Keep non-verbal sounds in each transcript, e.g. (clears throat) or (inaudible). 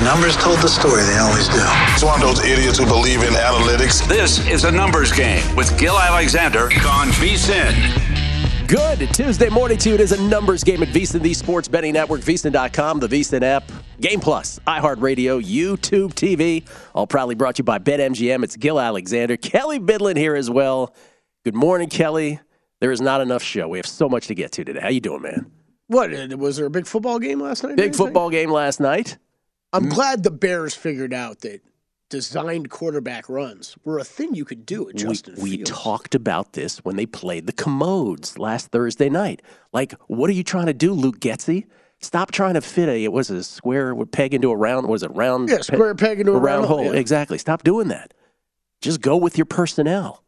The numbers told the story, they always do. It's one of those idiots who believe in analytics. This is a numbers game with Gill Alexander on VSIN. Good Tuesday morning to you. It is a numbers game at VSIN, the sports betting network, VSIN.com, the VSIN app, Game Plus, iHeartRadio, YouTube TV, all proudly brought to you by BetMGM. It's Gill Alexander, Kelley Bydlon here as well. Good morning, Kelley. There is not enough show. We have so much to get to today. How you doing, man? What uh, was there a big football game last night? Big football game last night. I'm mm. glad the Bears figured out that designed quarterback runs were a thing you could do at Justin we, we talked about this when they played the Commodes last Thursday night. Like, what are you trying to do, Luke Getsy? Stop trying to fit a it was a square peg into a round. Was it round? Yeah, square peg into a round hole, yeah. Exactly. Stop doing that. Just go with your personnel.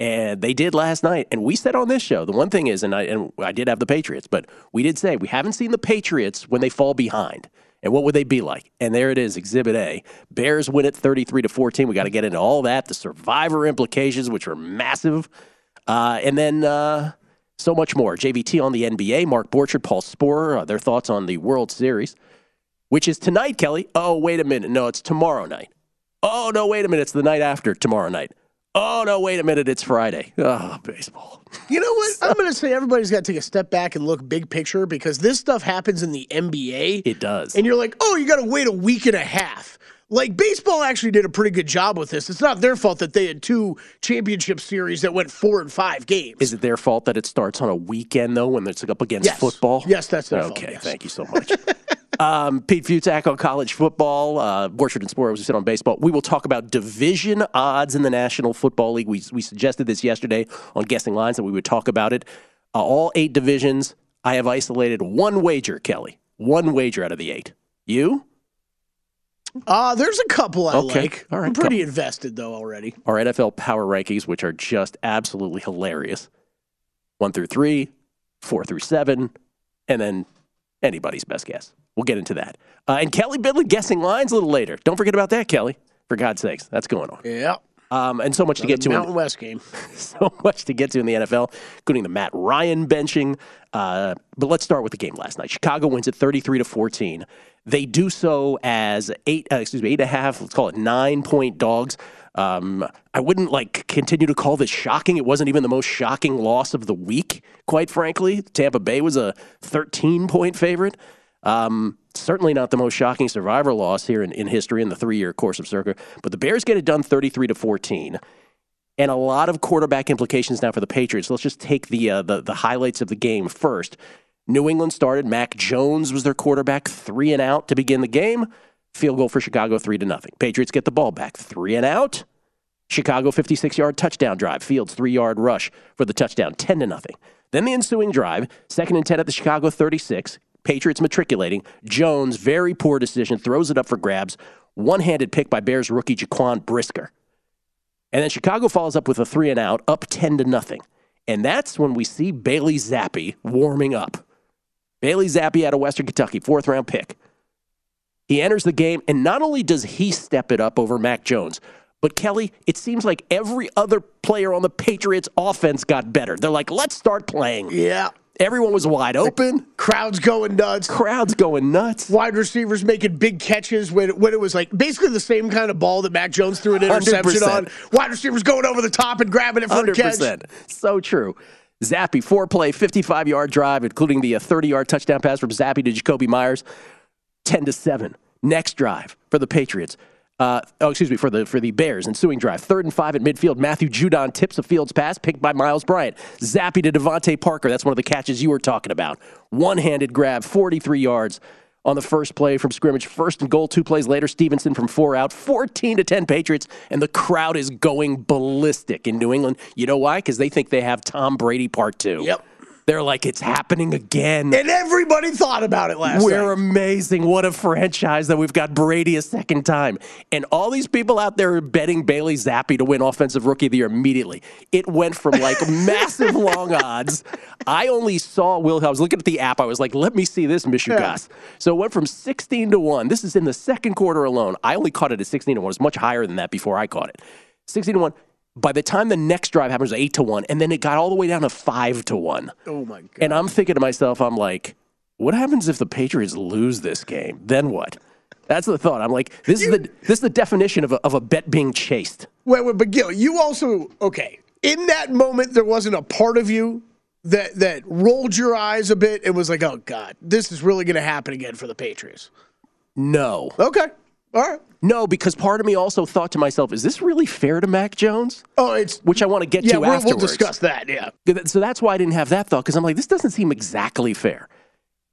And they did last night. And we said on this show, the one thing is, and I and I did have the Patriots, but we did say we haven't seen the Patriots when they fall behind. And what would they be like? And there it is, Exhibit A. Bears win it 33 to 14. We got to get into all that, the survivor implications, which are massive. Uh, and then uh, so much more. JVT on the NBA, Mark Borchard, Paul Sporer, uh, their thoughts on the World Series, which is tonight, Kelley. Oh, wait a minute. No, it's tomorrow night. Oh, no, wait a minute. It's the night after tomorrow night. Oh, no, wait a minute. It's Friday. Oh, baseball. You know what? (laughs) I'm going to say everybody's got to take a step back and look big picture because this stuff happens in the NBA. It does. And you're like, oh, you got to wait a week and a half. Like baseball actually did a pretty good job with this. It's not their fault that they had two championship series that went four and five games. Is it their fault that it starts on a weekend though, when it's up against Yes. football? Yes, that's their okay. fault, yes. Thank you so much. (laughs) um, Pete Futak on college football. Uh, Borchard and Sporer, as we said on baseball. We will talk about division odds in the National Football League. We we suggested this yesterday on guessing lines that we would talk about it. Uh, all eight divisions. I have isolated one wager, Kelley. One wager out of the eight. You? Uh, there's a couple I Okay. like. All right, I'm pretty couple. invested though already. our NFL power rankings, which are just absolutely hilarious. One through three, four through seven, and then anybody's best guess. We'll get into that. Uh, and Kelley Bydlon guessing lines a little later. Don't forget about that, Kelley. For God's sakes, that's going on. Yeah. Um, and so much to get to. in- Mountain West game. (laughs) so much to get to in the NFL, including the Matt Ryan benching. Uh, but let's start with the game last night. Chicago wins at 33 to 14. They do so as eight, uh, excuse me, eight and a half, let's call it nine point dogs. Um, I wouldn't like continue to call this shocking. It wasn't even the most shocking loss of the week, quite frankly. Tampa Bay was a 13 point favorite. Um, certainly not the most shocking survivor loss here in, in history in the three year course of circuit. But the Bears get it done 33 to 14 and a lot of quarterback implications now for the Patriots. Let's just take the uh, the, the highlights of the game first. New England started. Mac Jones was their quarterback, three and out to begin the game. Field goal for Chicago, three to nothing. Patriots get the ball back, three and out. Chicago 56 yard touchdown drive. Fields three yard rush for the touchdown, 10 to nothing. Then the ensuing drive, second and 10 at the Chicago 36. Patriots matriculating. Jones, very poor decision, throws it up for grabs. One handed pick by Bears rookie Jaquan Brisker. And then Chicago follows up with a three and out, up 10 to nothing. And that's when we see Bailey Zappe warming up. Bailey Zappe out of Western Kentucky, fourth round pick. He enters the game, and not only does he step it up over Mac Jones, but Kelley, it seems like every other player on the Patriots offense got better. They're like, let's start playing. Yeah. Everyone was wide open, Crowds going nuts. crowds going nuts. Wide receivers making big catches when, when it was like basically the same kind of ball that Mac Jones threw an (laughs) interception 100%. on. Wide receivers going over the top and grabbing it for a Hundred catch. so true. Zappe four play, fifty-five yard drive, including the uh, thirty yard touchdown pass from Zappe to Jakobi Meyers, ten to seven. Next drive for the Patriots. Uh, oh, excuse me, for the for the Bears. Ensuing drive, third and five at midfield. Matthew Judon tips a Fields pass, picked by Myles Bryant. Zappe to DeVante Parker. That's one of the catches you were talking about. One-handed grab, 43 yards on the first play from scrimmage. First and goal, two plays later, Stevenson from four out, 14 to 10 Patriots, and the crowd is going ballistic in New England. You know why? Because they think they have Tom Brady part two. Yep. They're like, it's happening again. And everybody thought about it last week. We're night. amazing. What a franchise that we've got Brady a second time. And all these people out there are betting Bailey Zappe to win Offensive Rookie of the Year immediately. It went from like (laughs) massive long odds. I only saw Will. I was looking at the app. I was like, let me see this, Mishugas. So it went from 16 to 1. This is in the second quarter alone. I only caught it at 16 to 1. It was much higher than that before I caught it. 16 to 1. By the time the next drive happens, was 8 to 1. And then it got all the way down to 5 to 1. oh my god. And I'm thinking to myself, I'm like, what happens if the Patriots lose this game? Then what? That's the thought. I'm like, this is the this is the definition of a, of a bet being chased. Wait, wait, but Gill, you also okay. In that moment, there wasn't a part of you that that rolled your eyes a bit and was like, "Oh God, this is really going to happen again for the Patriots." No, Okay, all right. no, because part of me also thought to myself, is this really fair to Mac Jones? Oh, it's Which I want to get yeah. to We'll, we'll afterwards. discuss that. Yeah. So that's why I didn't have that thought because I'm like, this doesn't seem exactly fair.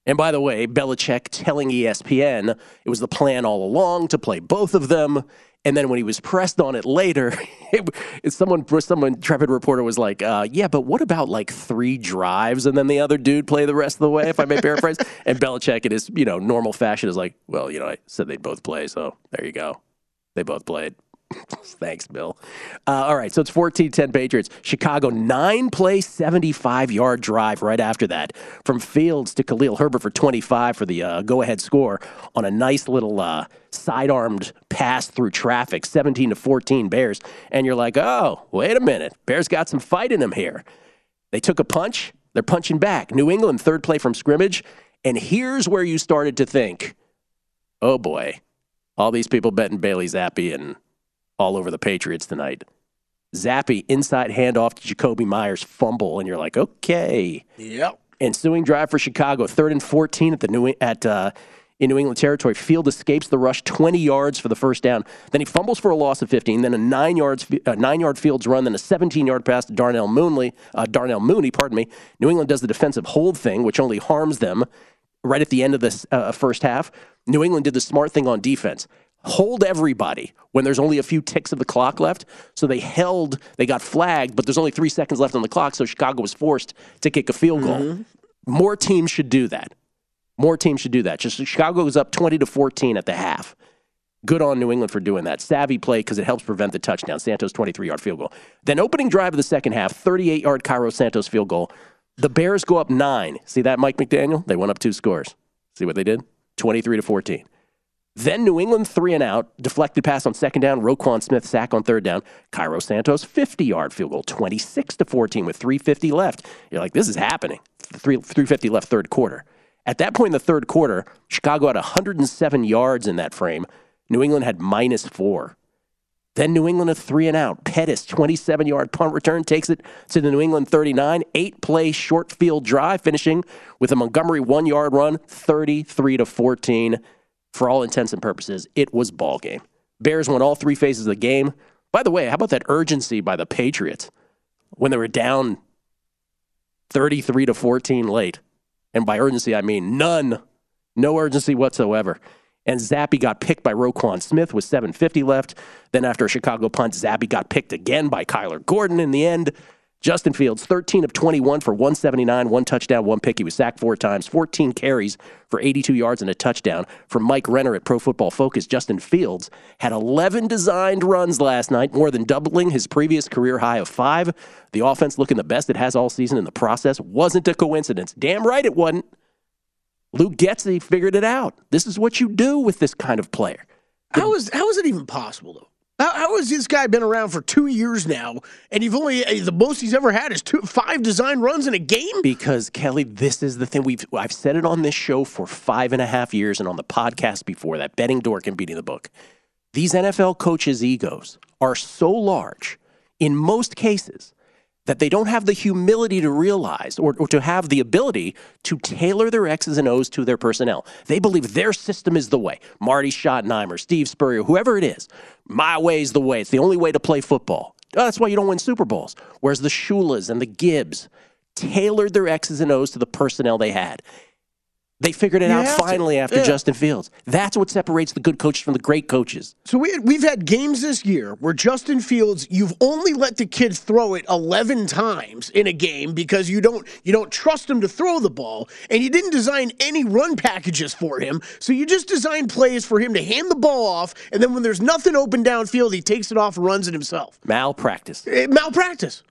And by the way, Belichick telling ESPN it was the plan all along to play both of them. And then when he was pressed on it later, (laughs) it, someone, someone, intrepid reporter was like, uh, "Yeah, but what about like three drives and then the other dude play the rest of the way?" If I may paraphrase. (laughs) and Belichick, in his you know normal fashion, is like, "Well, you know, I said they'd both play, so there you go. They both played." (laughs) Thanks, Bill. Uh, all right, so it's 14 10 Patriots. Chicago, nine play, 75 yard drive right after that from Fields to Khalil Herbert for 25 for the uh, go ahead score on a nice little uh, side armed pass through traffic, 17 to 14 Bears. And you're like, oh, wait a minute. Bears got some fight in them here. They took a punch, they're punching back. New England, third play from scrimmage. And here's where you started to think, oh boy, all these people betting Bailey Zappe and all over the Patriots tonight. Zappe inside handoff to Jakobi Meyers fumble, and you're like, okay. Yep. Ensuing drive for Chicago, third and 14 at the New at uh, in New England territory. Field escapes the rush 20 yards for the first down. Then he fumbles for a loss of 15. Then a nine yards uh, nine yard Fields run. Then a 17 yard pass to Darnell Mooney. Uh, Darnell Mooney, pardon me. New England does the defensive hold thing, which only harms them. Right at the end of this uh, first half, New England did the smart thing on defense. Hold everybody when there's only a few ticks of the clock left. So they held, they got flagged, but there's only three seconds left on the clock. So Chicago was forced to kick a field goal. Mm-hmm. More teams should do that. More teams should do that. Just Chicago goes up 20 to 14 at the half. Good on New England for doing that. Savvy play because it helps prevent the touchdown. Santos 23 yard field goal. Then opening drive of the second half, 38 yard Cairo Santos field goal. The Bears go up nine. See that, Mike McDaniel? They went up two scores. See what they did? 23 to 14. Then New England three and out, deflected pass on second down, Roquan Smith sack on third down, Cairo Santos 50 yard field goal, 26 to 14 with 350 left. You're like, this is happening. Three, 350 left third quarter. At that point in the third quarter, Chicago had 107 yards in that frame. New England had minus four. Then New England a three and out. Pettis, 27 yard punt return, takes it to the New England 39. Eight play short field drive, finishing with a Montgomery one yard run, 33 to 14. For all intents and purposes, it was ball game. Bears won all three phases of the game. By the way, how about that urgency by the Patriots when they were down 33 to 14 late? And by urgency, I mean none, no urgency whatsoever. And Zappe got picked by Roquan Smith with 750 left. Then after a Chicago punt, Zappe got picked again by Kyler Gordon in the end. Justin Fields, 13 of 21 for 179, one touchdown, one pick. He was sacked four times, 14 carries for 82 yards and a touchdown. From Mike Renner at Pro Football Focus, Justin Fields had 11 designed runs last night, more than doubling his previous career high of five. The offense looking the best it has all season in the process wasn't a coincidence. Damn right it wasn't. Luke Getsy figured it out. This is what you do with this kind of player. How is how is it even possible though? How, has this guy been around for two years now, and you've only eh, the most he's ever had is two five design runs in a game? Because Kelley, this is the thing we've I've said it on this show for five and a half years and on the podcast before that betting dork and beating the book. These NFL coaches' egos are so large in most cases that they don't have the humility to realize or, or, to have the ability to tailor their X's and O's to their personnel. They believe their system is the way. Marty Schottenheimer, Steve Spurrier, whoever it is, my way is the way. It's the only way to play football. Oh, that's why you don't win Super Bowls. Whereas the Shulas and the Gibbs tailored their X's and O's to the personnel they had. They figured it You out have to. finally after Yeah. Justin Fields. That's what separates the good coaches from the great coaches. So we, we've had games this year where Justin Fields, you've only let the kid throw it 11 times in a game because you don't you don't trust him to throw the ball, and you didn't design any run packages for him. So you just designed plays for him to hand the ball off, and then when there's nothing open downfield, he takes it off and runs it himself. Malpractice. Eh, malpractice.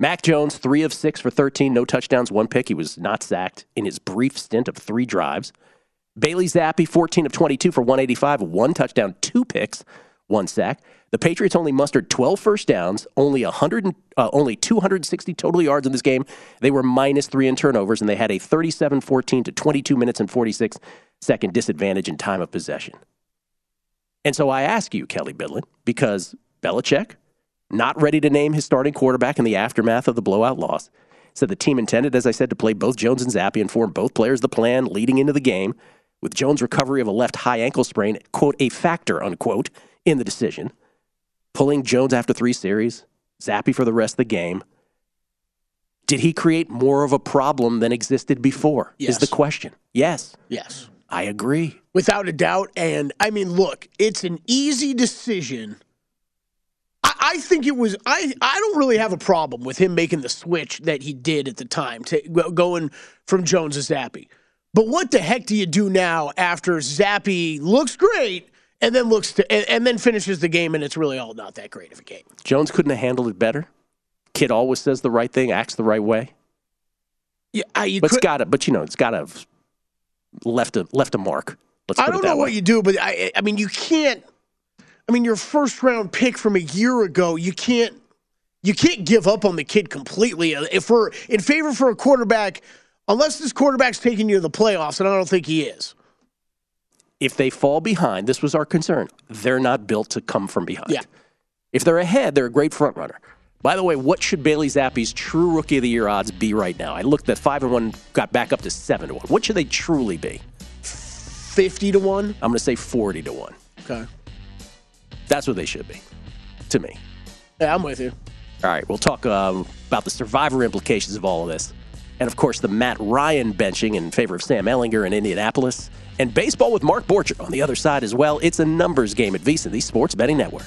Mac Jones, three of six for 13, no touchdowns, one pick. He was not sacked in his brief stint of three drives. Bailey Zappe, 14 of 22 for 185, one touchdown, two picks, one sack. The Patriots only mustered 12 first downs, only 100, uh, only 260 total yards in this game. They were minus three in turnovers, and they had a 37-14 to 22 minutes and 46 second disadvantage in time of possession. And so I ask you, Kelley Bydlon, because Belichick, not ready to name his starting quarterback in the aftermath of the blowout loss. Said the team intended, as I said, to play both Jones and Zappe and form both players the plan leading into the game, with Jones' recovery of a left high ankle sprain, quote, a factor, unquote, in the decision. Pulling Jones after three series, Zappe for the rest of the game. Did he create more of a problem than existed before? Is the question. Yes, Yes. I agree. without a doubt. And I mean, look, it's an easy decision. I, think it was. I I don't really have a problem with him making the switch that he did at the time to going from Jones to Zappe. But what the heck do you do now after Zappe looks great and then looks to, and, and then finishes the game and it's really all not that great of a game? Jones couldn't have handled it better. Kid always says the right thing, acts the right way. Yeah, I, you But it's could, got to, but you know, it's got to left a left a mark. Let's I don't it that know way. what you do, but I I mean you can't. I mean your first round pick from a year ago, you can't you can't give up on the kid completely. If we're in favor for a quarterback, unless this quarterback's taking you to the playoffs, and I don't think he is. if they fall behind, this was our concern. They're not built to come from behind. Yeah. If they're ahead, they're a great front runner. By the way, what should Bailey Zappe's true rookie of the year odds be right now? I looked at five and one, got back up to seven to one. What should they truly be? Fifty to one. I'm going to say forty to one. Okay. That's what they should be, to me. Yeah, I'm with you. All right, we'll talk um, about the survivor implications of all of this. And of course, the Matt Ryan benching in favor of Sam Ehlinger in Indianapolis. And baseball with Mark Borchard on the other side as well. It's a numbers game at VSiN, the Sports Betting Network.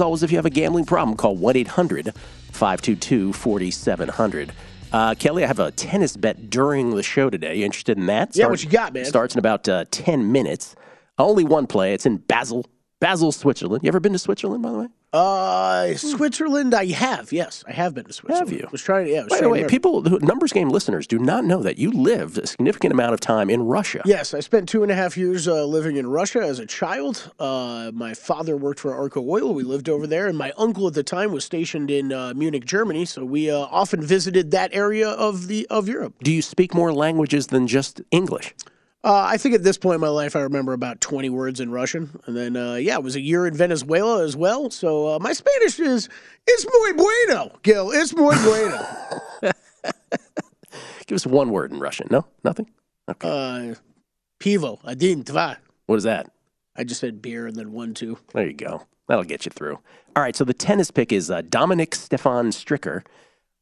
always, if you have a gambling problem, call 1 800 522 4700. Uh, Kelley, I have a tennis bet during the show today. You interested in that? Yeah, what you got, man? Starts in about uh, 10 minutes. Only one play. It's in Basel, Basel, Switzerland. You ever been to Switzerland, by the way? Uh, Switzerland, I have. Yes, I have been to Switzerland. Have you? Was trying to. Yeah. I By the way, people, numbers game listeners do not know that you lived a significant amount of time in Russia. Yes, I spent two and a half years uh, living in Russia as a child. Uh, my father worked for Arco Oil. We lived over there, and my uncle at the time was stationed in uh, Munich, Germany. So we uh, often visited that area of the of Europe. Do you speak more languages than just English? Uh, I think at this point in my life, I remember about 20 words in Russian. And then, uh, yeah, it was a year in Venezuela as well. So uh, my Spanish is, it's muy bueno, Gill. It's muy bueno. (laughs) (laughs) Give us one word in Russian. No? Nothing? Okay. Uh, pivo, один, два. What is that? I just said beer and then one, two. There you go. That'll get you through. All right, so the tennis pick is uh, Dominic Stefan Stricker.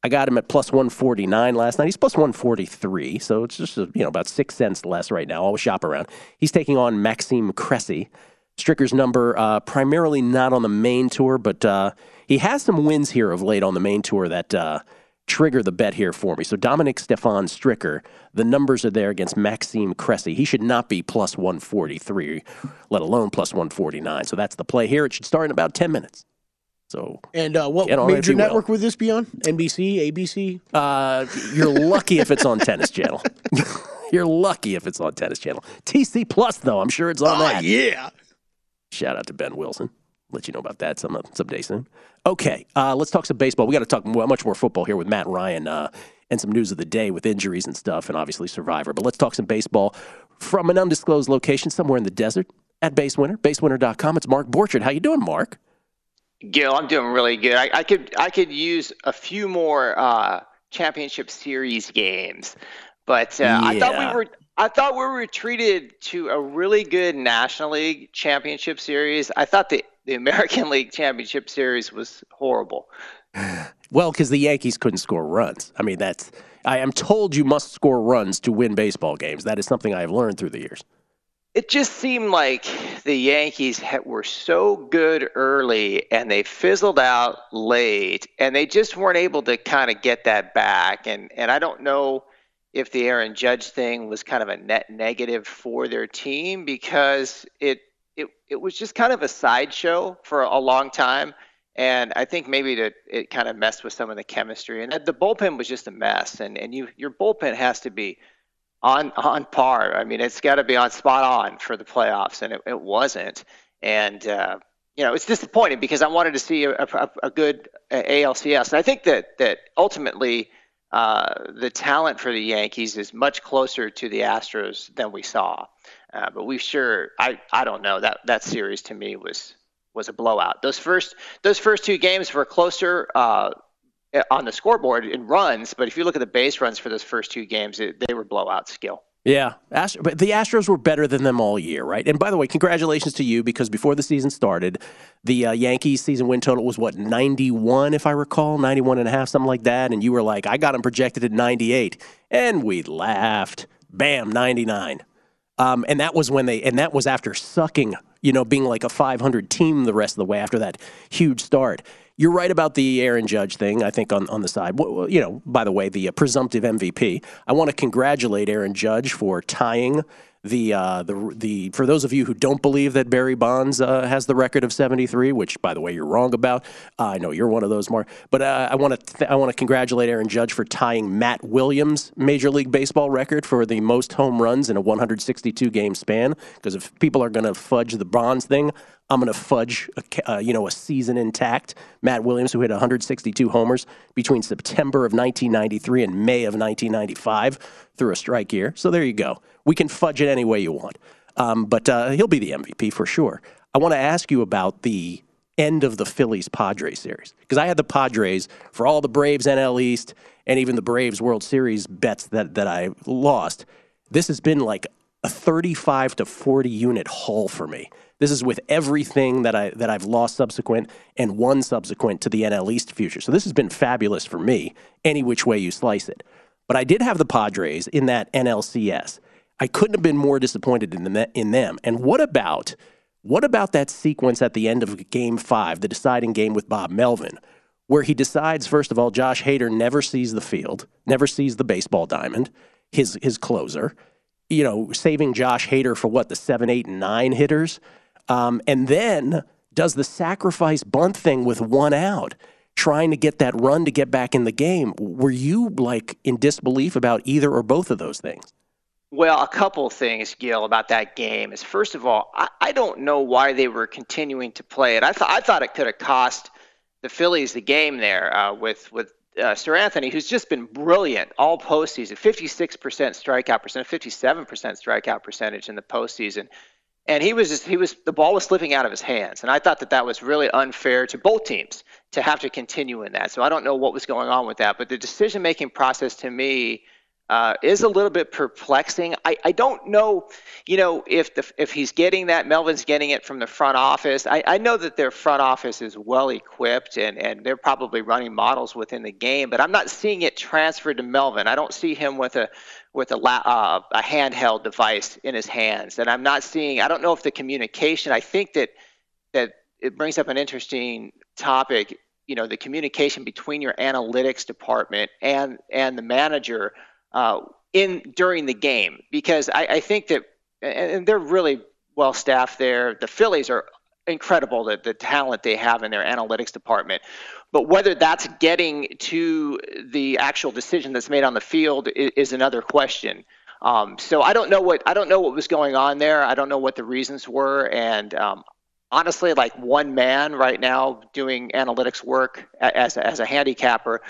I got him at plus 149 last night. He's plus 143, so it's just uh, you know about six cents less right now. Always shop around. He's taking on Maxime Cressy. Stricker's number uh, primarily not on the main tour, but uh, he has some wins here of late on the main tour that uh, trigger the bet here for me. So Dominic Stefan Stricker, the numbers are there against Maxime Cressy. He should not be plus 143, let alone plus 149. So that's the play here. It should start in about 10 minutes. So And uh, what major will. network would this be on? NBC, ABC? uh, (laughs) (laughs) you're lucky if it's on Tennis Channel. you're lucky if it's on Tennis Channel. TC Plus, though, I'm sure it's on that. Oh, yeah. Shout out to Ben Wilson. Let you know about that some someday soon. Okay, uh, let's talk some baseball. We got to talk much more football here with Matt Ryan uh, and some news of the day with injuries and stuff, and obviously Survivor. But let's talk some baseball from an undisclosed location somewhere in the desert at Base Winner, BaseWinner.com. It's Mark Borchard. How you doing, Mark? Gill, I'm doing really good. I, I could I could use a few more uh, championship series games, but uh, I thought we were I thought we were treated to a really good National League championship series. I thought the the American (laughs) League championship series was horrible. (sighs) Well, because the Yankees couldn't score runs. I mean, that's. I am told you must score runs to win baseball games. That is something I have learned through the years. It just seemed like the Yankees had, were so good early and they fizzled out late, and they just weren't able to kind of get that back. And and I don't know if the Aaron Judge thing was kind of a net negative for their team because it it it was just kind of a sideshow for a long time. And I think maybe that it kind of messed with some of the chemistry. And the bullpen was just a mess. And and you your bullpen has to be on on par. I mean, it's got to be on spot on for the playoffs, and it, it wasn't. And uh, you know, it's disappointing because I wanted to see a, a, a good uh, ALCS. And I think that that ultimately uh, the talent for the Yankees is much closer to the Astros than we saw. Uh, but we sure, I I don't know that that series to me was was a blowout. Those first those first two games were closer. Uh, on the scoreboard in runs, but if you look at the base runs for those first two games, it, they were blowout skill. Yeah, but the Astros were better than them all year, right? And by the way, congratulations to you because before the season started, the uh, Yankees season win total was what 91 if I recall, 91 and a half something like that and you were like I got them projected at 98 and we laughed. Bam, 99. Um, and that was when they and that was after sucking, you know, being like a 500 team the rest of the way after that huge start. You're right about the Aaron Judge thing. I think on, on the side, you know, by the way, the uh, presumptive MVP. I want to congratulate Aaron Judge for tying the uh, the the. For those of you who don't believe that Barry Bonds uh, has the record of 73, which by the way you're wrong about. Uh, I know you're one of those, Mark. But uh, I want to th- I want to congratulate Aaron Judge for tying Matt Williams' Major League Baseball record for the most home runs in a 162 game span. Because if people are going to fudge the Bonds thing, I'm going to fudge, a, uh, you know, a season intact. Matt Williams, who hit 162 homers between September of 1993 and May of 1995 through a strike year. So there you go. We can fudge it any way you want. Um, but uh, he'll be the MVP for sure. I want to ask you about the end of the Phillies Padres series because I had the Padres for all the Braves NL East and even the Braves World Series bets that that I lost. This has been like a 35 to 40 unit haul for me. This is with everything that I that I've lost subsequent and one subsequent to the NL East future. So this has been fabulous for me, any which way you slice it. But I did have the Padres in that NLCS. I couldn't have been more disappointed in, the, in them. And what about what about that sequence at the end of Game Five, the deciding game with Bob Melvin, where he decides first of all, Josh Hader never sees the field, never sees the baseball diamond, his his closer, you know, saving Josh Hader for what the seven, eight, and nine hitters. Um, and then does the sacrifice bunt thing with one out, trying to get that run to get back in the game. Were you like in disbelief about either or both of those things? Well, a couple things, Gill, about that game is first of all, I, I don't know why they were continuing to play it. I thought I thought it could have cost the Phillies the game there uh, with with uh, Seranthony, who's just been brilliant all postseason, 56% strikeout percent, 57% strikeout percentage in the postseason, and he was just, he was the ball was slipping out of his hands, and I thought that that was really unfair to both teams to have to continue in that. So I don't know what was going on with that, but the decision making process to me uh, is a little bit perplexing. I, I don't know, you know, if the if he's getting that, Melvin's getting it from the front office. I, I know that their front office is well equipped and, and they're probably running models within the game, but I'm not seeing it transferred to Melvin. I don't see him with a with a uh, a handheld device in his hands, and I'm not seeing. I don't know if the communication. I think that that it brings up an interesting topic. You know, the communication between your analytics department and and the manager uh, in during the game because I, I think that and they're really well staffed there. The Phillies are incredible the, the talent they have in their analytics department. But whether that's getting to the actual decision that's made on the field is, is another question. Um, so I don't know what I don't know what was going on there. I don't know what the reasons were, and um, honestly, like one man right now doing analytics work as a, as a handicapper,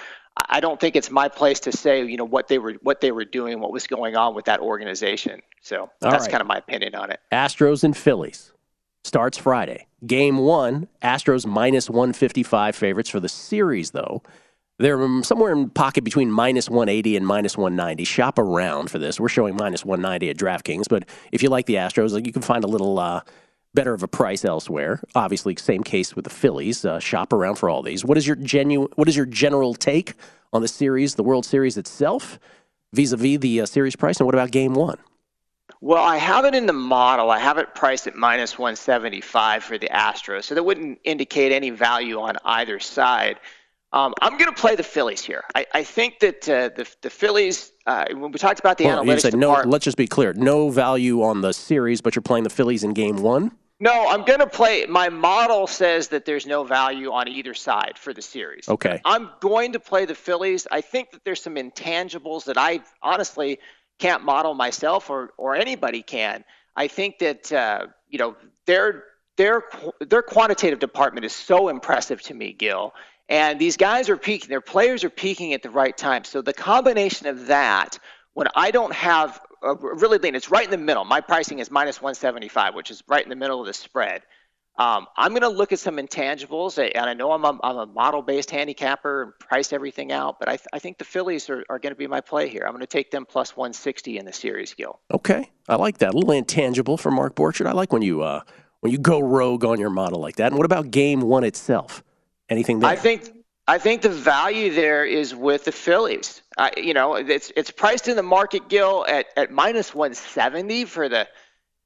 I don't think it's my place to say, you know, what they were what they were doing, what was going on with that organization. So All that's right. kind of my opinion on it. Astros and Phillies starts Friday. Game one, Astros minus 155 favorites for the series, though. They're somewhere in pocket between minus 180 and minus 190. Shop around for this. We're showing minus 190 at DraftKings, but if you like the Astros, you can find a little uh, better of a price elsewhere. Obviously, same case with the Phillies. Uh, shop around for all these. What is your genu- What is your general take on the series, the World Series itself, vis-a-vis the uh, series price, and what about Game One? Well, I have it in the model. I have it priced at minus 175 for the Astros, so that wouldn't indicate any value on either side. Um, I'm going to play the Phillies here. I, I think that uh, the the Phillies. Uh, when we talked about the well, analytics, you said no. Let's just be clear: no value on the series, but you're playing the Phillies in Game One. No, I'm going to play. My model says that there's no value on either side for the series. Okay. I'm going to play the Phillies. I think that there's some intangibles that I honestly can't model myself, or or anybody can. I think that uh, you know their their their quantitative department is so impressive to me, Gill. And these guys are peaking, their players are peaking at the right time. So the combination of that, when I don't have a really lean, it's right in the middle. My pricing is minus 175, which is right in the middle of the spread. Um, I'm going to look at some intangibles, and I know I'm a, I'm a model-based handicapper and price everything out, but I, th- I think the Phillies are, are going to be my play here. I'm going to take them plus 160 in the series, Gill. Okay, I like that. A little intangible for Mark Borchard. I like when you uh, when you go rogue on your model like that. And what about Game One itself? Anything there? I think I think the value there is with the Phillies. Uh, you know, it's it's priced in the market, Gill, at, at minus 170 for the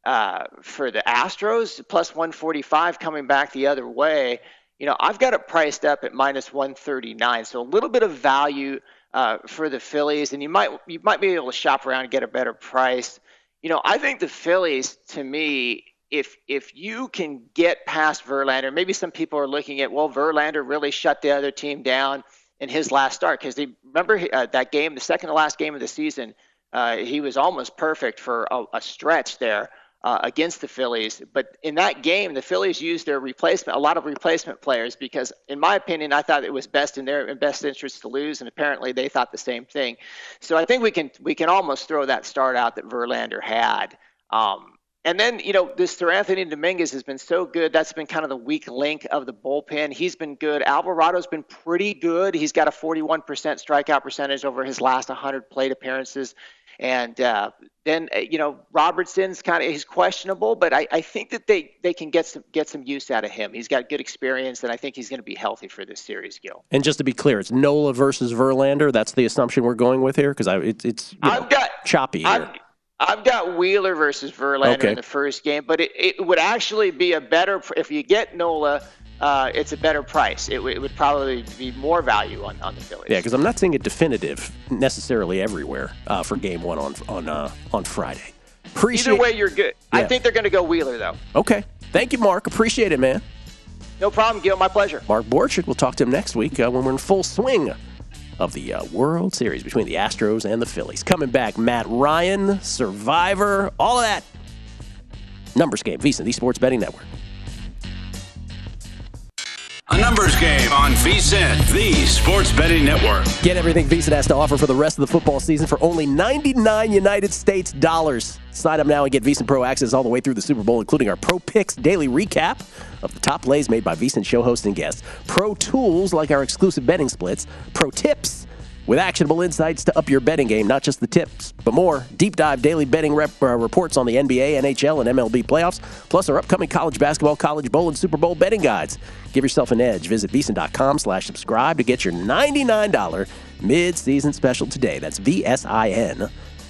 uh, for the Astros, plus 145 coming back the other way. You know, I've got it priced up at minus 139, so a little bit of value uh, for the Phillies, and you might you might be able to shop around and get a better price. You know, I think the Phillies, to me, if if you can get past Verlander, maybe some people are looking at well, Verlander really shut the other team down in his last start because they remember uh, that game, the second to last game of the season, uh, he was almost perfect for a, a stretch there uh, against the Phillies. But in that game, the Phillies used their replacement, a lot of replacement players, because in my opinion, I thought it was best in their best interest to lose, and apparently they thought the same thing. So I think we can we can almost throw that start out that Verlander had. Um, and then, you know, this Seranthony Dominguez has been so good. That's been kind of the weak link of the bullpen. He's been good. Alvarado's been pretty good. He's got a 41% strikeout percentage over his last 100 plate appearances. And uh, then, uh, you know, Robertson's kind of he's questionable, but I, I think that they, they can get some get some use out of him. He's got good experience, and I think he's going to be healthy for this series, Gill. And just to be clear, it's Nola versus Verlander. That's the assumption we're going with here because it, it's you know, I've got choppy here. I've, I've got Wheeler versus Verlander okay. in the first game, but it, it would actually be a better if you get Nola. Uh, it's a better price. It, w- it, would probably be more value on, on the Phillies. Yeah, because I'm not seeing it definitive necessarily everywhere uh, for Game One on on uh, on Friday. Appreciate- Either way, you're good. Yeah. I think they're going to go Wheeler though. Okay, Thank you, Mark. Appreciate it, man. No problem, Gill. My pleasure. Mark Borchard. We'll talk to him next week uh, when we're in full swing of the uh, World Series between the Astros and the Phillies. Coming back, Matt Ryan, Survivor, all of that. Numbers game, VSiN, the Sports Betting Network. A numbers game on VSiN, the Sports Betting Network. Get everything VSiN has to offer for the rest of the football season for only 99 United States dollars. Sign up now and get VSiN Pro access all the way through the Super Bowl, including our Pro Picks daily recap of the top plays made by VSiN show hosts and guests, Pro Tools like our exclusive betting splits, Pro Tips with actionable insights to up your betting game, not just the tips, but more. Deep dive daily betting rep, uh, reports on the NBA, NHL, and MLB playoffs, plus our upcoming college basketball, college bowl, and Super Bowl betting guides. Give yourself an edge. Visit VSiN.com slash subscribe to get your $99 mid-season special today. That's VSIN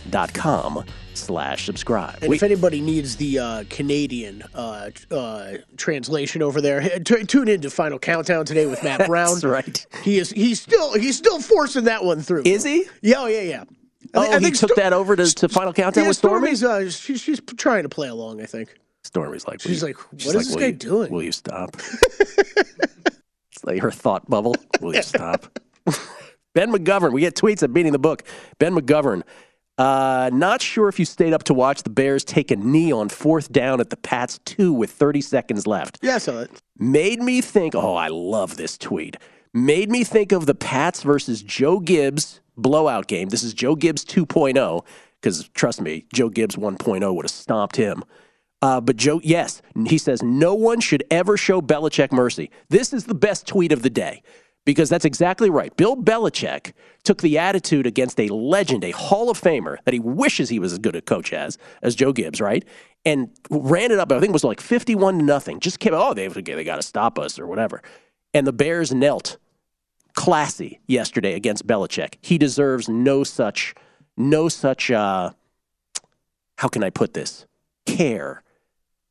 dot com slash subscribe. And We- if anybody needs the uh, Canadian uh, uh, translation over there, (laughs) t- tune in to Final Countdown today with Matt (laughs) Brown. That's right. He is he's still he's still forcing that one through. Is he? Yeah, oh, yeah, yeah. I Oh, I he took Sto- that over to, to Final Countdown yeah, with Stormy? Stormy's uh, she, she's trying to play along. I think. Stormy's like, She's you- like, "What she's is this guy you- doing?" Will you stop? (laughs) it's like her thought bubble. Will you stop? ben McGovern. We get tweets at beating the book. Ben McGovern. Uh, not sure if you stayed up to watch the Bears take a knee on fourth down at the Pats two with 30 seconds left. Yeah, I saw that. Made me think. Oh, I love this tweet. Made me think of the Pats versus Joe Gibbs blowout game. This is Joe Gibbs 2.0 because trust me, Joe Gibbs 1.0 would have stomped him. Uh, but Joe, yes, he says no one should ever show Belichick mercy. This is the best tweet of the day because that's exactly right. Bill Belichick took the attitude against a legend, a Hall of Famer that he wishes he was as good a coach as as Joe Gibbs, right? And ran it up. I think it was like fifty-one to nothing. Just came. Oh, they they got to stop us or whatever. And the Bears knelt classy yesterday against Belichick. He deserves no such, no such. Uh, how can I put this? Care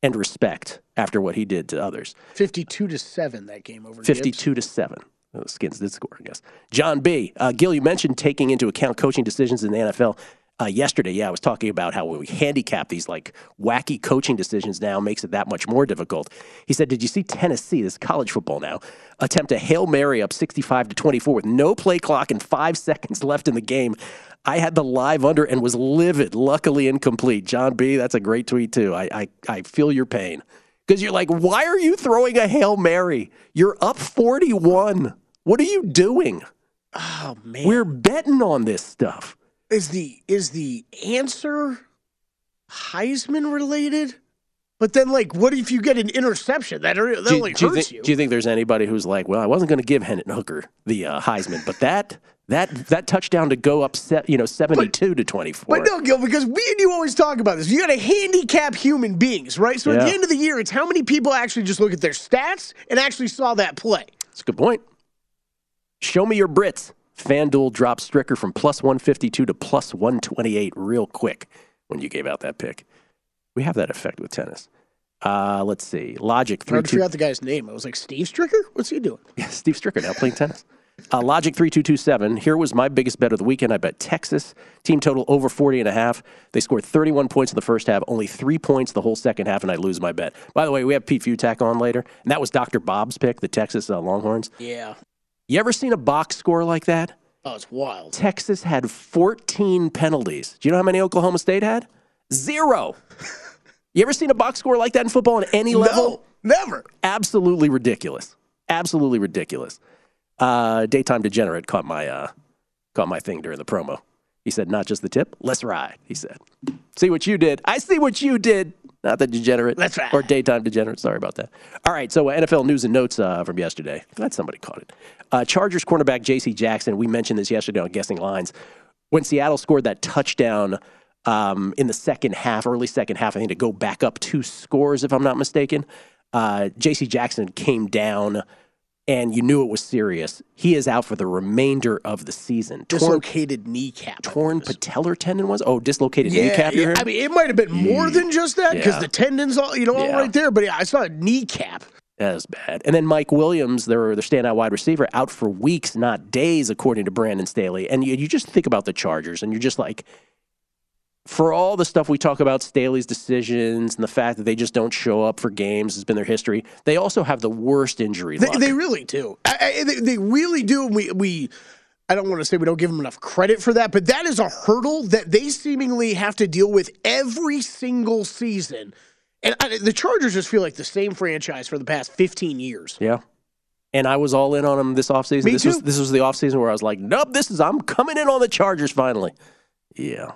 and respect after what he did to others. Fifty-two to seven that game over. Gibbs. 52 to 7. Skins did score, I guess. John B. Uh, Gill, you mentioned taking into account coaching decisions in the NFL. Uh, yesterday, yeah, I was talking about how we handicap these like wacky coaching decisions now makes it that much more difficult. He said, "Did you see Tennessee? This college football now. Attempt a hail mary up 65 to 24 with no play clock and five (laughs) seconds left in the game. I had the live under and was livid. Luckily incomplete. John B. That's a great tweet too. I I, I feel your pain because you're like, why are you throwing a hail mary? You're up 41. What are you doing? Oh man, We're betting on this stuff. is the is the answer Heisman related? But then, like, what if you get an interception? That, that Do, only do you hurts think, you. do you think there's anybody who's like, well, I wasn't going to give Hendon Hooker the uh, Heisman, but that that that touchdown to go up, you know, 72 to 24. But no, Gill, because we and you always talk about this. You got to handicap human beings, right? So at the end of the year, it's how many people actually just look at their stats and actually saw that play. That's a good point. Show me your Brits. FanDuel dropped Stricker from plus 152 to plus 128 real quick when you gave out that pick. We have that effect with tennis. Uh, let's see. Logic I 3 already forgot the guy's name. I was like, Steve Stricker? What's he doing? Yeah, Steve Stricker now playing tennis. Uh, Logic 3227. Here was my biggest bet of the weekend. I bet Texas. Team total over 40 and a half. They scored 31 points in the first half, only three points the whole second half, and I lose my bet. By the way, we have Pete Futak on later, and that was Dr. Bob's pick, the Texas uh, Longhorns. Yeah. You ever seen a box score like that? Oh, it's wild. Texas had 14 penalties. Do you know how many Oklahoma State had? Zero. (laughs) You ever seen a box score like that in football on any level? No, never. Absolutely ridiculous. Absolutely ridiculous. Uh, daytime degenerate caught my uh, caught my thing during the promo. He said, "Not just the tip, let's ride." He said, "See what you did? I see what you did." Not the degenerate. Let's ride. Or daytime degenerate. Sorry about that. All right. So uh, NFL news and notes uh, from yesterday. Glad somebody caught it. Uh, Chargers cornerback J.C. Jackson. We mentioned this yesterday on guessing lines. When Seattle scored that touchdown um, in the second half, early second half, I think to go back up two scores, if I'm not mistaken. Uh, J.C. Jackson came down, and you knew it was serious. He is out for the remainder of the season. Torn, Dislocated kneecap. Torn it was. patellar tendon was? Oh, dislocated Yeah, kneecap. Yeah. I mean, it might have been more than just that because Yeah. the tendons, all you know, all right there. But yeah, I saw a kneecap. That was bad. And then Mike Williams, their their standout wide receiver, out for weeks, not days, according to Brandon Staley. And you, you just think about the Chargers, and you're just like, for all the stuff we talk about Staley's decisions and the fact that they just don't show up for games has been their history. They also have the worst injury They, luck. they really do. I, I, they, they really do. And we we. I don't want to say we don't give them enough credit for that, but that is a hurdle that they seemingly have to deal with every single season. And I, the Chargers just feel like the same franchise for the past 15 years. yeah. And I was all in on them this offseason. Me this was too. this was the offseason where I was like, nope, this is I'm coming in on the Chargers finally. Yeah.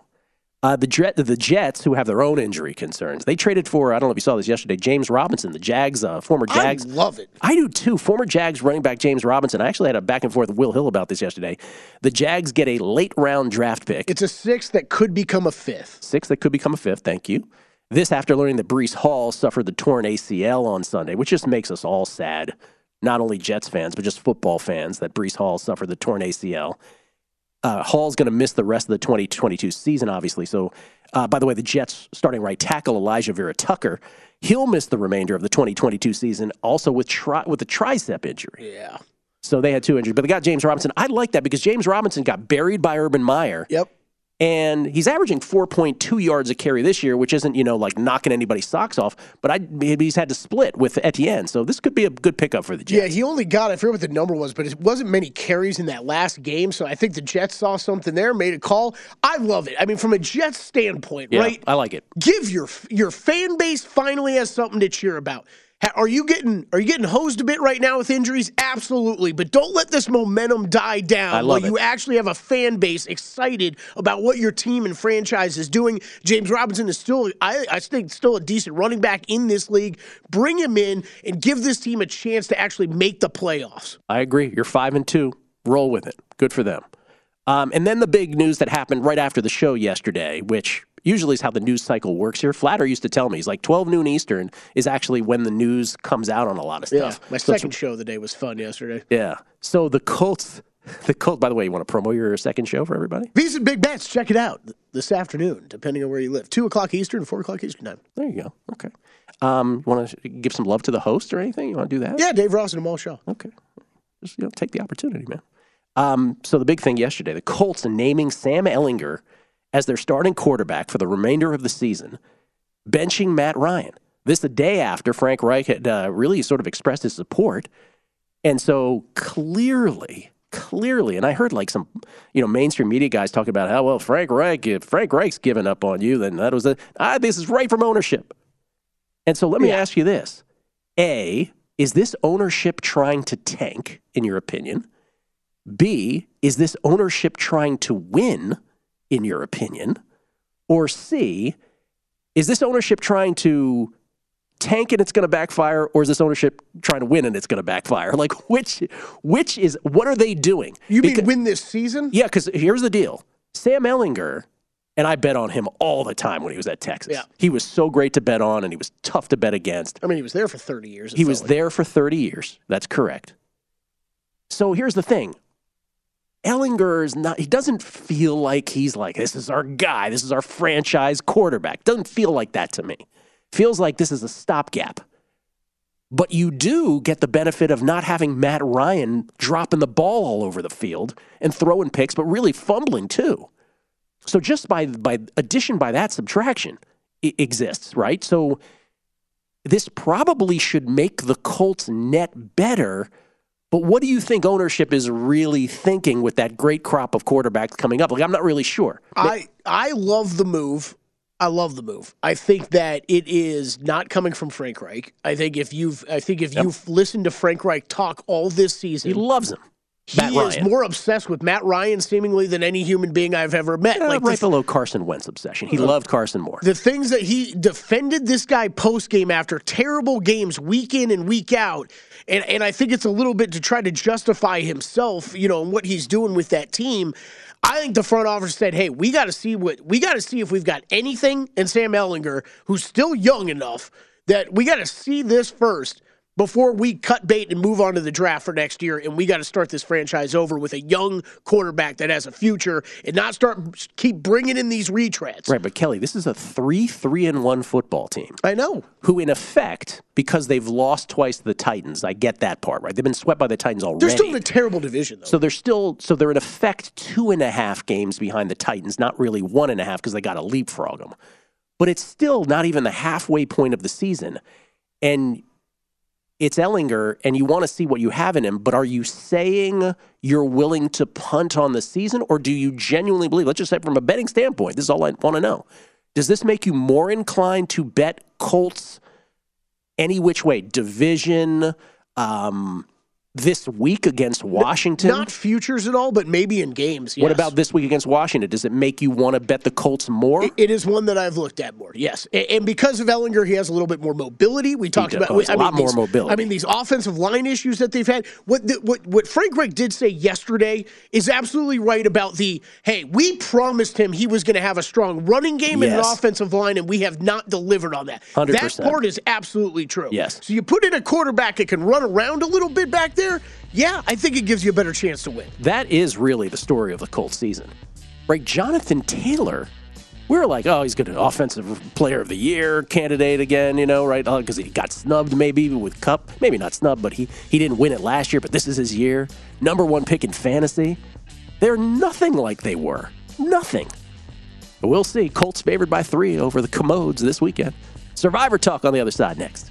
Uh, the Jet, the Jets, who have their own injury concerns, they traded for I don't know if you saw this yesterday. James Robinson, the Jags, uh, former Jags. I love it. I do too. Former Jags running back James Robinson. I actually had a back and forth with Will Hill about this yesterday. The Jags get a late round draft pick, It's a six that could become a fifth. six that could become a fifth. Thank you. This after learning that Breece Hall suffered the torn ACL on Sunday, which just makes us all sad. Not only Jets fans, but just football fans that Breece Hall suffered the torn ACL. Uh, Hall's going to miss the rest of the 2022 season, obviously. So, uh, by the way, the Jets starting right tackle Alijah Vera Tucker, he'll miss the remainder of the 2022 season, also with tri- with a tricep injury. Yeah. So they had two injuries, but they got James Robinson. I like that because James Robinson got buried by Urban Meyer, Yep. And he's averaging 4.2 yards a carry this year, which isn't you know like knocking anybody's socks off. But I he's had to split with Etienne, so this could be a good pickup for the Jets. Yeah, he only got, I forget what the number was, but it wasn't many carries in that last game. So I think the Jets saw something there, made a call. I love it. I mean, from a Jets standpoint, Yeah, right? I like it. give your your fan base finally has something to cheer about. Are you getting are you getting hosed a bit right now with injuries? Absolutely, but don't let this momentum die down. I love while you actually have a fan base excited about what your team and franchise is doing. James Robinson is still, I, I think, still a decent running back in this league. Bring him in and give this team a chance to actually make the playoffs. I agree. You're five and two. Roll with it. Good for them. Um, and then the big news that happened right after the show yesterday, which usually is how the news cycle works here. Flatter used to tell me he's like 12 noon Eastern is actually when the news comes out on a lot of stuff. Yeah, my So second show of the day was fun yesterday. yeah. So the Colts, the Colts. By the way, you want to promo your second show for everybody? These are big bets. Check it out this afternoon, depending on where you live. Two o'clock Eastern, four o'clock Eastern time. There you go. Okay. Um, you want to give some love to the host or anything? You want to do that? Yeah, Dave Ross and Amal Shaw. Okay. Just you know, take the opportunity, man. Um, so the big thing yesterday, the Colts naming Sam Ehlinger as their starting quarterback for the remainder of the season, benching Matt Ryan. This the day after Frank Reich had uh, really sort of expressed his support, and so clearly, clearly, and I heard like some, you know, mainstream media guys talking about how well Frank Reich, if Frank Reich's given up on you, then that was a ah, this is right from ownership. And so let me Yeah. ask you this: A, is this ownership trying to tank, in your opinion? B, is this ownership trying to win, in your opinion? Or C, is this ownership trying to tank and it's going to backfire, or is this ownership trying to win and it's going to backfire? (laughs) Like which, which is what are they doing? You Becau- mean win this season? yeah, because here's the deal: Sam Ehlinger, and I bet on him all the time when he was at Texas. Yeah. he was so great to bet on, and he was tough to bet against. I mean, he was there for 30 years. He was like. there for 30 years. That's correct. So here's the thing. Ehlinger is not, he doesn't feel like he's like, this is our guy. This is our franchise quarterback. Doesn't feel like that to me. Feels like this is a stopgap. But you do get the benefit of not having Matt Ryan dropping the ball all over the field and throwing picks, but really fumbling too. So just by by addition by that subtraction exists, right? So this probably should make the Colts net better. But what do you think ownership is really thinking with that great crop of quarterbacks coming up? Like I'm not really sure. I I love the move. I love the move. I think that it is not coming from Frank Reich. I think if you've I think if you've listened to Frank Reich talk all this season, He loves him. he Matt is Ryan. more obsessed with Matt Ryan seemingly than any human being I've ever met. Uh, like right the, below Carson Wentz obsession. He loved Carson more. the things that he defended this guy post game after terrible games week in and week out. And and I think it's a little bit to try to justify himself, you know, and what he's doing with that team. I think the front office said, "Hey, we got to see what we got to see if we've got anything And Sam Ehlinger, who's still young enough that we got to see this first before we cut bait and move on to the draft for next year. And we got to start this franchise over with a young quarterback that has a future and not start keep bringing in these retreads. Right, but Kelley, this is a three three and one football team. I know. Who, in effect, because they've lost twice to the Titans, I get that part right. They've been swept by the Titans already. They're still in a terrible division, though. So they're still so they're in effect two and a half games behind the Titans, not really one and a half because they got to leapfrog them. But it's still not even the halfway point of the season, and it's Ehlinger and you want to see what you have in him, but are you saying you're willing to punt on the season or do you genuinely believe, let's just say from a betting standpoint, this is all I want to know. Does this make you more inclined to bet Colts any which way? Division, um, this week against Washington? Not futures at all, but maybe in games. Yes. What about this week against Washington? Does it make you want to bet the Colts more? It, it is one that I've looked at more. Yes, and, and, because of Ehlinger, he has a little bit more mobility. We talked about oh, a lot mean, more these, mobility. I mean, these offensive line issues that they've had. What the, what what Frank Reich did say yesterday is absolutely right about the hey, we promised him he was going to have a strong running game Yes. and an offensive line, and we have not delivered on that. 100%. That part is absolutely true. Yes. So you put in a quarterback that can run around a little bit back there. Yeah, I think it gives you a better chance to win. That is really the story of the Colts season. Right? Jonathan Taylor, we were like, oh, he's going to offensive player of the year candidate again, you know, right? Uh, because he got snubbed maybe with Kupp. Maybe not snubbed, but he, he didn't win it last year, but this is his year. Number one pick in fantasy. They're nothing like they were. Nothing. But we'll see. Colts favored by three over the Commodes this weekend. Survivor talk on the other side next.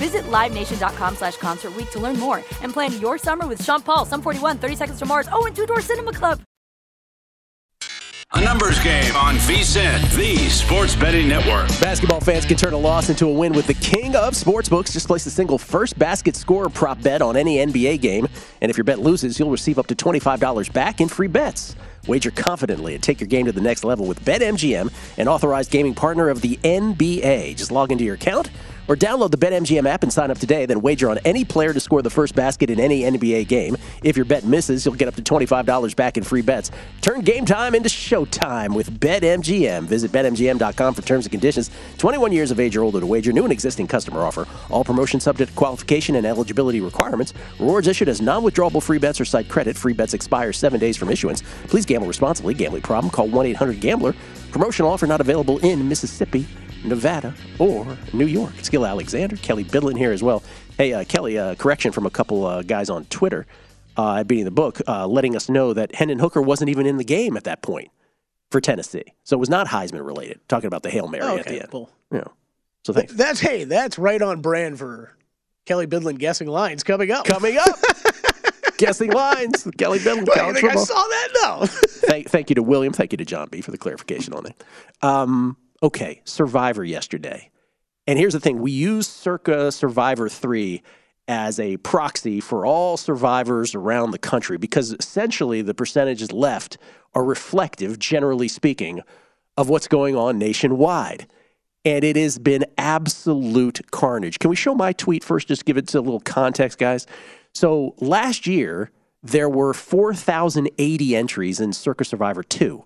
Visit LiveNation.com slash Concert Week to learn more and plan your summer with Sean Paul, Sum 41, 30 Seconds to Mars, oh, and Two Door Cinema Club. A numbers game on VSIN, the sports betting network. Basketball fans can turn a loss into a win with the king of sportsbooks. Just place a single first basket scorer prop bet on any NBA game. And if your bet loses, you'll receive up to $25 back in free bets. Wager confidently and take your game to the next level with BetMGM, an authorized gaming partner of the NBA. Just log into your account or download the BetMGM app and sign up today. Then wager on any player to score the first basket in any NBA game. If your bet misses, you'll get up to $25 back in free bets. Turn game time into showtime with BetMGM. Visit BetMGM.com for terms and conditions. 21 years of age or older to wager. New and existing customer offer. All promotions subject to qualification and eligibility requirements. Rewards issued as non-withdrawable free bets or site credit. Free bets expire seven days from issuance. Please gamble responsibly. Gambling problem? Call 1-800-GAMBLER. Promotional offer not available in Mississippi. Nevada, or New York. It's Gill Alexander, Kelley Bydlon here as well. Hey, uh, Kelley, uh, correction from a couple uh, guys on Twitter uh, at Beating the Book, uh, letting us know that Hendon Hooker wasn't even in the game at that point for Tennessee. So it was not Heisman related, talking about the Hail Mary at Okay, the end. cool. Yeah. So thanks. That's hey, that's right on brand for Kelley Bydlon guessing lines coming up. Coming up. (laughs) Guessing lines. Kelley Bydlon, Wait, you college think I football. saw that? No. thank, thank you to William. Thank you to John B for the clarification on it. Um, okay, Survivor yesterday. And here's the thing we use circa Survivor 3 as a proxy for all survivors around the country because essentially the percentages left are reflective, generally speaking, of what's going on nationwide. And it has been absolute carnage. Can we show my tweet first? Just give it a little context, guys. So last year, there were 4,080 entries in Circa Survivor 2.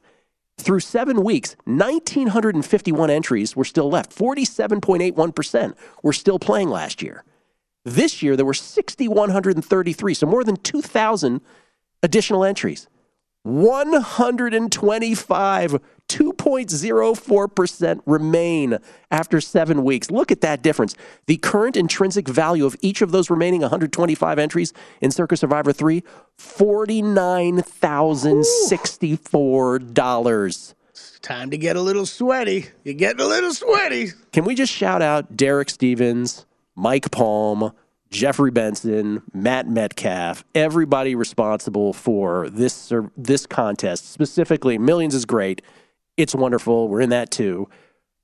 Through seven weeks, 1,951 entries were still left. 47.81% were still playing last year. This year, there were 6,133, so more than 2,000 additional entries. 125, 2.04% remain after seven weeks. Look at that difference. The current intrinsic value of each of those remaining 125 entries in Circa Survivor 3 $49,064. Time to get a little sweaty. You're getting a little sweaty. Can we just shout out Derek Stevens, Mike Palm, Jeffrey Benson, Matt Metcalf, everybody responsible for this this contest. Specifically, Millions is great. It's wonderful. We're in that too.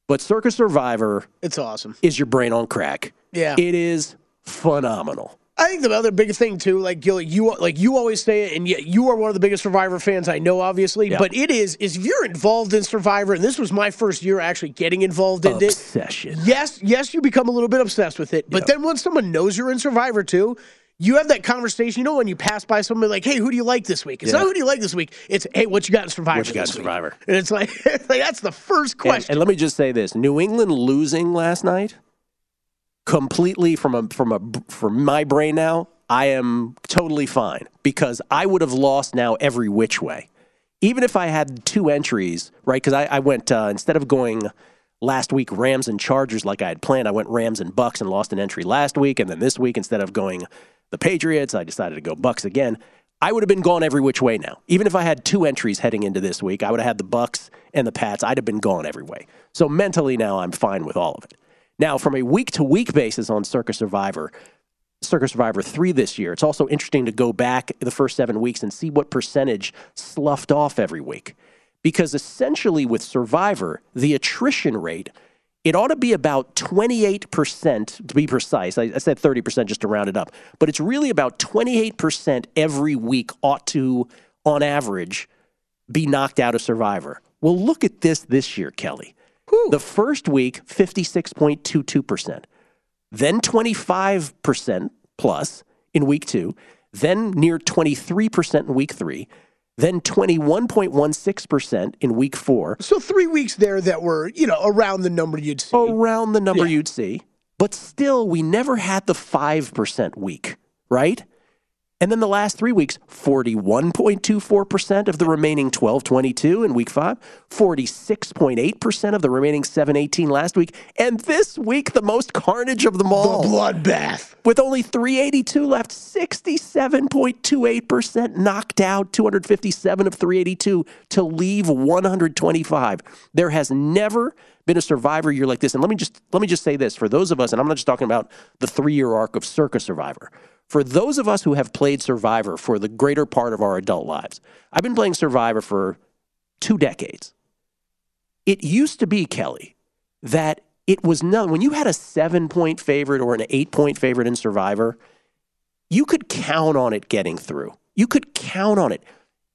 But Circa Survivor, it's awesome. Is your brain on crack? Yeah, it is phenomenal. I think the other big thing too, like you, you like you always say it, and yet you are one of the biggest Survivor fans I know, obviously. But it is is if you're involved in Survivor, and this was my first year actually getting involved in Obsession. it. Yes, yes, you become a little bit obsessed with it. But then once someone knows you're in Survivor too, you have that conversation. You know, when you pass by somebody like, "Hey, who do you like this week?" It's yeah. not who do you like this week. It's hey, what you got in Survivor? What you got in Survivor? Week? And it's like, (laughs) it's like that's the first question. And, and let me just say this: New England losing last night, completely from a from a from my brain now I am totally fine because I would have lost now every which way. Even if I had two entries, right? Because I, I, went, uh, instead of going last week Rams and Chargers like I had planned, I went Rams and Bucks and lost an entry last week. And then this week, instead of going the Patriots, I decided to go Bucks again. I would have been gone every which way now. Even if I had two entries heading into this week, I would have had the Bucks and the Pats. I'd have been gone every way. So mentally now I'm fine with all of it. Now, from a week to week basis on Circa Survivor, Circa Survivor 3 this year. It's also interesting to go back the first seven weeks and see what percentage sloughed off every week. Because essentially, with Survivor, the attrition rate, it ought to be about 28%, to be precise. I, I said 30% just to round it up. But it's really about 28% every week ought to, on average, be knocked out of Survivor. Well, look at this this year, Kelley. Whew. The first week, 56.22% then 25% plus in week two, then near 23% in week three, then 21.16% in week four. So three weeks there that were, you know, around the number you'd see. Around the number yeah. you'd see. But still, we never had the 5% week, right? And then the last three weeks, 41.24% of the remaining 1222 in week five, 46.8% of the remaining 718 last week, and this week, the most carnage of them all. The bloodbath. With only 382 left, 67.28% knocked out, 257 of 382 to leave 125. There has never been a survivor year like this. And let me just let me just say this for those of us, and I'm not just talking about the three year arc of Circa Survivor for those of us who have played Survivor for the greater part of our adult lives, I've been playing Survivor for two decades. It used to be, Kelley, that it was no, when you had a seven point favorite or an eight point favorite in Survivor, you could count on it getting through. You could count on it.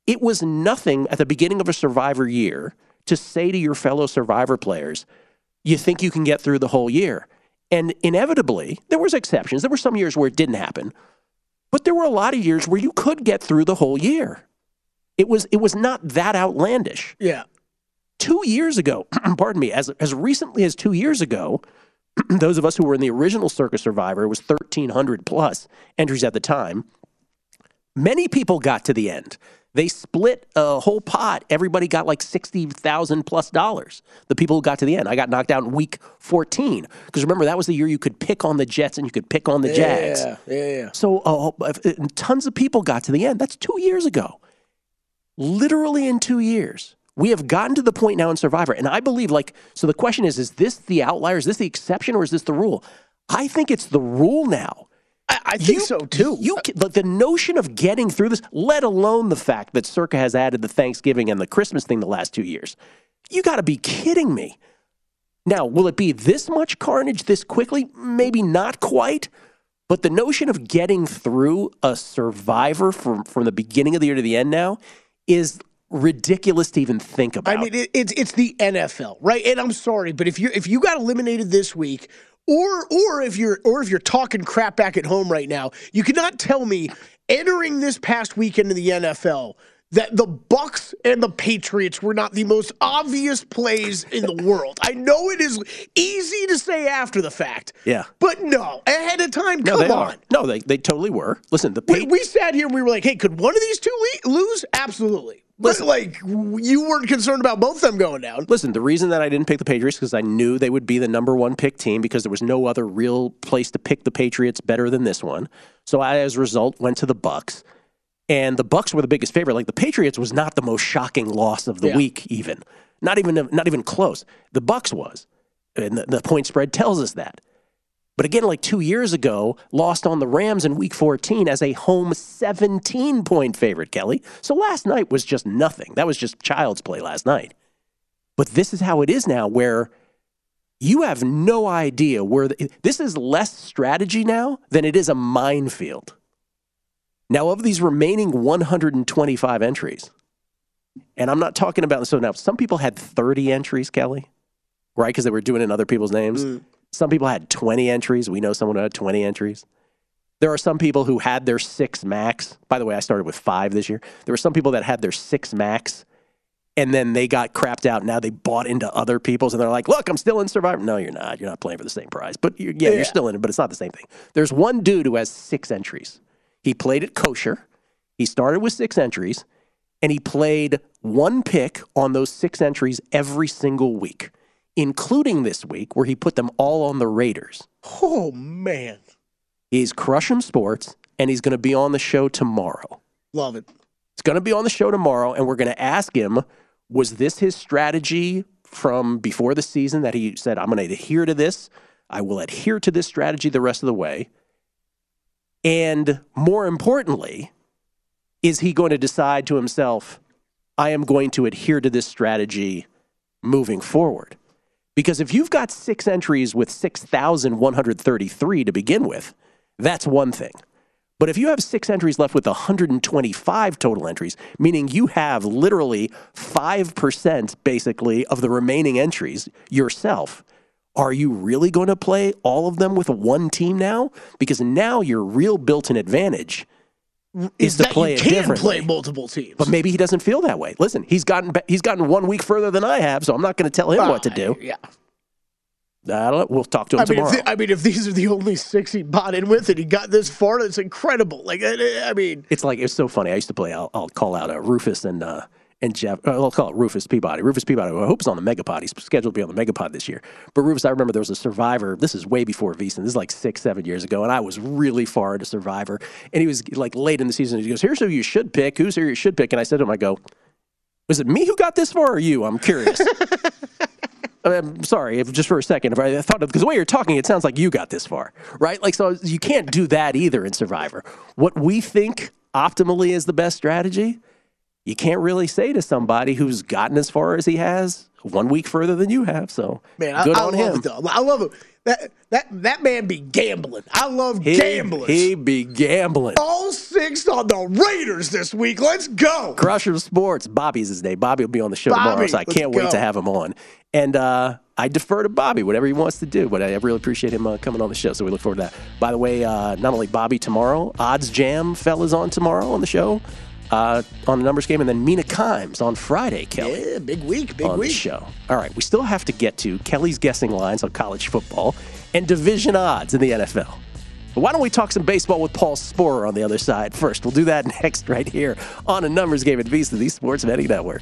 It was nothing at the beginning of a Survivor year to say to your fellow Survivor players, you think you can get through the whole year. And inevitably, there was exceptions. There were some years where it didn't happen. But there were a lot of years where you could get through the whole year. It was it was not that outlandish. Yeah. 2 years ago, (clears throat) pardon me, as as recently as 2 years ago, (clears throat) those of us who were in the original Circa Survivor, it was 1300 plus entries at the time. Many people got to the end. They split a whole pot. Everybody got like 60,000 plus dollars. The people who got to the end. I got knocked out in week 14. Because remember, that was the year you could pick on the Jets and you could pick on the Jags. Yeah, yeah, yeah. So uh, tons of people got to the end. That's two years ago. Literally in two years. We have gotten to the point now in Survivor. And I believe, like, so the question is, is this the outlier? Is this the exception or is this the rule? I think it's the rule now. I, I think you, so too. You the, the notion of getting through this, let alone the fact that Circa has added the Thanksgiving and the Christmas thing the last two years. You got to be kidding me. Now, will it be this much carnage this quickly? Maybe not quite. But the notion of getting through a survivor from, from the beginning of the year to the end now is ridiculous to even think about. I mean, it, it's it's the NFL, right? And I'm sorry, but if you if you got eliminated this week or or if you're or if you're talking crap back at home right now, you cannot tell me entering this past weekend in the NFL that the Bucks and the Patriots were not the most obvious plays in the world. I know it is easy to say after the fact. Yeah. But no, ahead of time, no, come on. Are. No, they, they totally were. Listen, the we, we, sat here and we were like, hey, could one of these two le- lose? Absolutely. Listen, like you weren't concerned about both of them going down. Listen, the reason that I didn't pick the Patriots is because I knew they would be the number one pick team because there was no other real place to pick the Patriots better than this one. So I, as a result, went to the Bucks, and the Bucks were the biggest favorite. Like the Patriots was not the most shocking loss of the Yeah. week, even not even not even close. The Bucks was, and the, the point spread tells us that. But again, like two years ago, lost on the Rams in week 14 as a home 17 point favorite, Kelley. So last night was just nothing. That was just child's play last night. But this is how it is now, where you have no idea where the, this is less strategy now than it is a minefield. Now, of these remaining 125 entries, and I'm not talking about so now some people had 30 entries, Kelley, right? Because they were doing it in other people's names. Mm. Some people had 20 entries. We know someone who had 20 entries. There are some people who had their six max. By the way, I started with five this year. There were some people that had their six max and then they got crapped out. Now they bought into other people's and they're like, look, I'm still in Survivor. No, you're not. You're not playing for the same prize. But you're, yeah, Yeah. you're still in it, but it's not the same thing. There's one dude who has six entries. He played at kosher. He started with six entries and he played one pick on those six entries every single week, including this week where he put them all on the Raiders. Oh man, He's Crush'em Sports and he's going to be on the show tomorrow. love it. He's going to be on the show tomorrow, and we're going to ask him was this his strategy from before the season that he said, I'm going to adhere to this? I will adhere to this strategy the rest of the way. And more importantly, is he going to decide to himself, I am going to adhere to this strategy moving forward? Because if you've got six entries with 6,133 to begin with, that's one thing. But if you have six entries left with 125 total entries, meaning you have literally 5% basically of the remaining entries yourself, are you really going to play all of them with one team now? Because now your real built in advantage is, Is to play you can play multiple teams? But maybe he doesn't feel that way. Listen, he's gotten he's gotten one week further than I have, so I'm not going to tell him what to do. Yeah. I don't know. We'll talk to him I mean, tomorrow. the- I mean, if these are the only six he bought in with, and he got this far, that's incredible. Like, I, I mean, It's like it's so funny. I used to play. I'll, I'll call out uh, Rufus and uh, and Jeff. Uh, I'll call it Rufus Peabody. Rufus Peabody. I hope is on the Megapod. He's scheduled to be on the Megapod this year. But Rufus, I remember there was a Survivor. This is way before VSiN. This is like six, seven years ago, and I was really far into Survivor. And he was like late in the season. He goes, "Here's who you should pick. Who's who you should pick?" And I said to him, "I go, was it me who got this far, or you? I'm curious." (laughs) I'm sorry, if, just for a second. If I thought because the way you're talking, it sounds like you got this far, right? Like, so you can't do that either in Survivor. What we think optimally is the best strategy, you can't really say to somebody who's gotten as far as he has one week further than you have. So, man, I, good I on love him. it though. I love it. That that that man be gambling. I love He, gamblers. he be gambling. All six on the Raiders this week. Let's go. Crusher Sports. Bobby's his name. Bobby will be on the show tomorrow, so I can't wait to have him on. And uh, I defer to Bobby, whatever he wants to do. But I really appreciate him uh, coming on the show, so we look forward to that. By the way, uh, not only Bobby tomorrow, Odds Jam fellas on tomorrow on the show, uh, on the numbers game, and then Mina Kimes on Friday, Kelley Yeah, big week, big on the week. show. All right, we still have to get to Kelley's guessing lines on college football and division odds in the NFL. But why don't we talk some baseball with Paul Sporer on the other side first? We'll do that (laughs) next right here on a numbers game at VSiN, the Sports Betting Network.